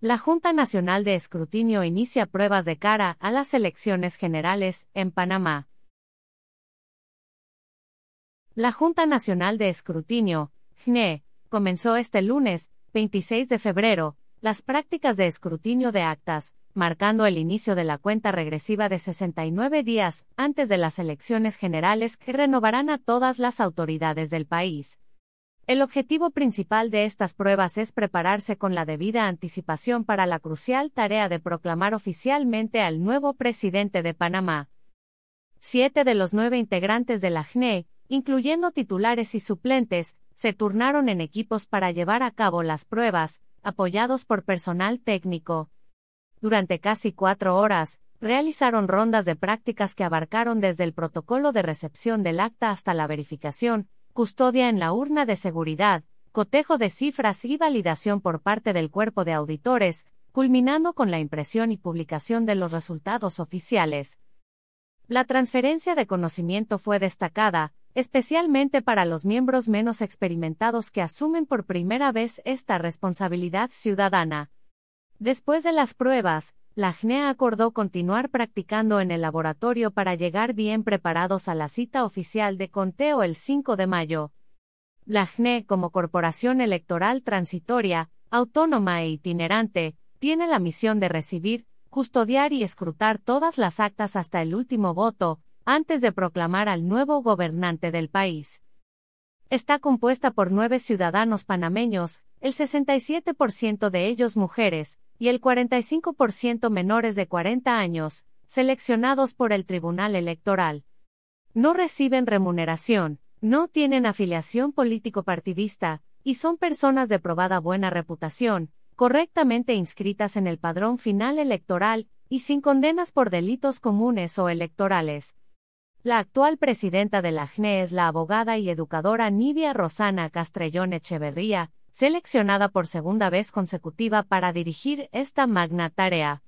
La Junta Nacional de Escrutinio inicia pruebas de cara a las elecciones generales en Panamá. La Junta Nacional de Escrutinio, JNE, comenzó este lunes, 26 de febrero, las prácticas de escrutinio de actas, marcando el inicio de la cuenta regresiva de 69 días antes de las elecciones generales que renovarán a todas las autoridades del país. El objetivo principal de estas pruebas es prepararse con la debida anticipación para la crucial tarea de proclamar oficialmente al nuevo presidente de Panamá. Siete de los nueve integrantes de la JNE, incluyendo titulares y suplentes, se turnaron en equipos para llevar a cabo las pruebas, apoyados por personal técnico. Durante casi cuatro horas, realizaron rondas de prácticas que abarcaron desde el protocolo de recepción del acta hasta la verificación, custodia en la urna de seguridad, cotejo de cifras y validación por parte del cuerpo de auditores, culminando con la impresión y publicación de los resultados oficiales. La transferencia de conocimiento fue destacada, especialmente para los miembros menos experimentados que asumen por primera vez esta responsabilidad ciudadana. Después de las pruebas, la GNE acordó continuar practicando en el laboratorio para llegar bien preparados a la cita oficial de conteo el 5 de mayo. La GNE, como corporación electoral transitoria, autónoma e itinerante, tiene la misión de recibir, custodiar y escrutar todas las actas hasta el último voto, antes de proclamar al nuevo gobernante del país. Está compuesta por nueve ciudadanos panameños, el 67% de ellos mujeres, y el 45% menores de 40 años, seleccionados por el Tribunal Electoral. No reciben remuneración, no tienen afiliación político-partidista, y son personas de probada buena reputación, correctamente inscritas en el padrón final electoral, y sin condenas por delitos comunes o electorales. La actual presidenta de la JNE es la abogada y educadora Nivia Rosana Castrellón Echeverría, seleccionada por segunda vez consecutiva para dirigir esta magna tarea.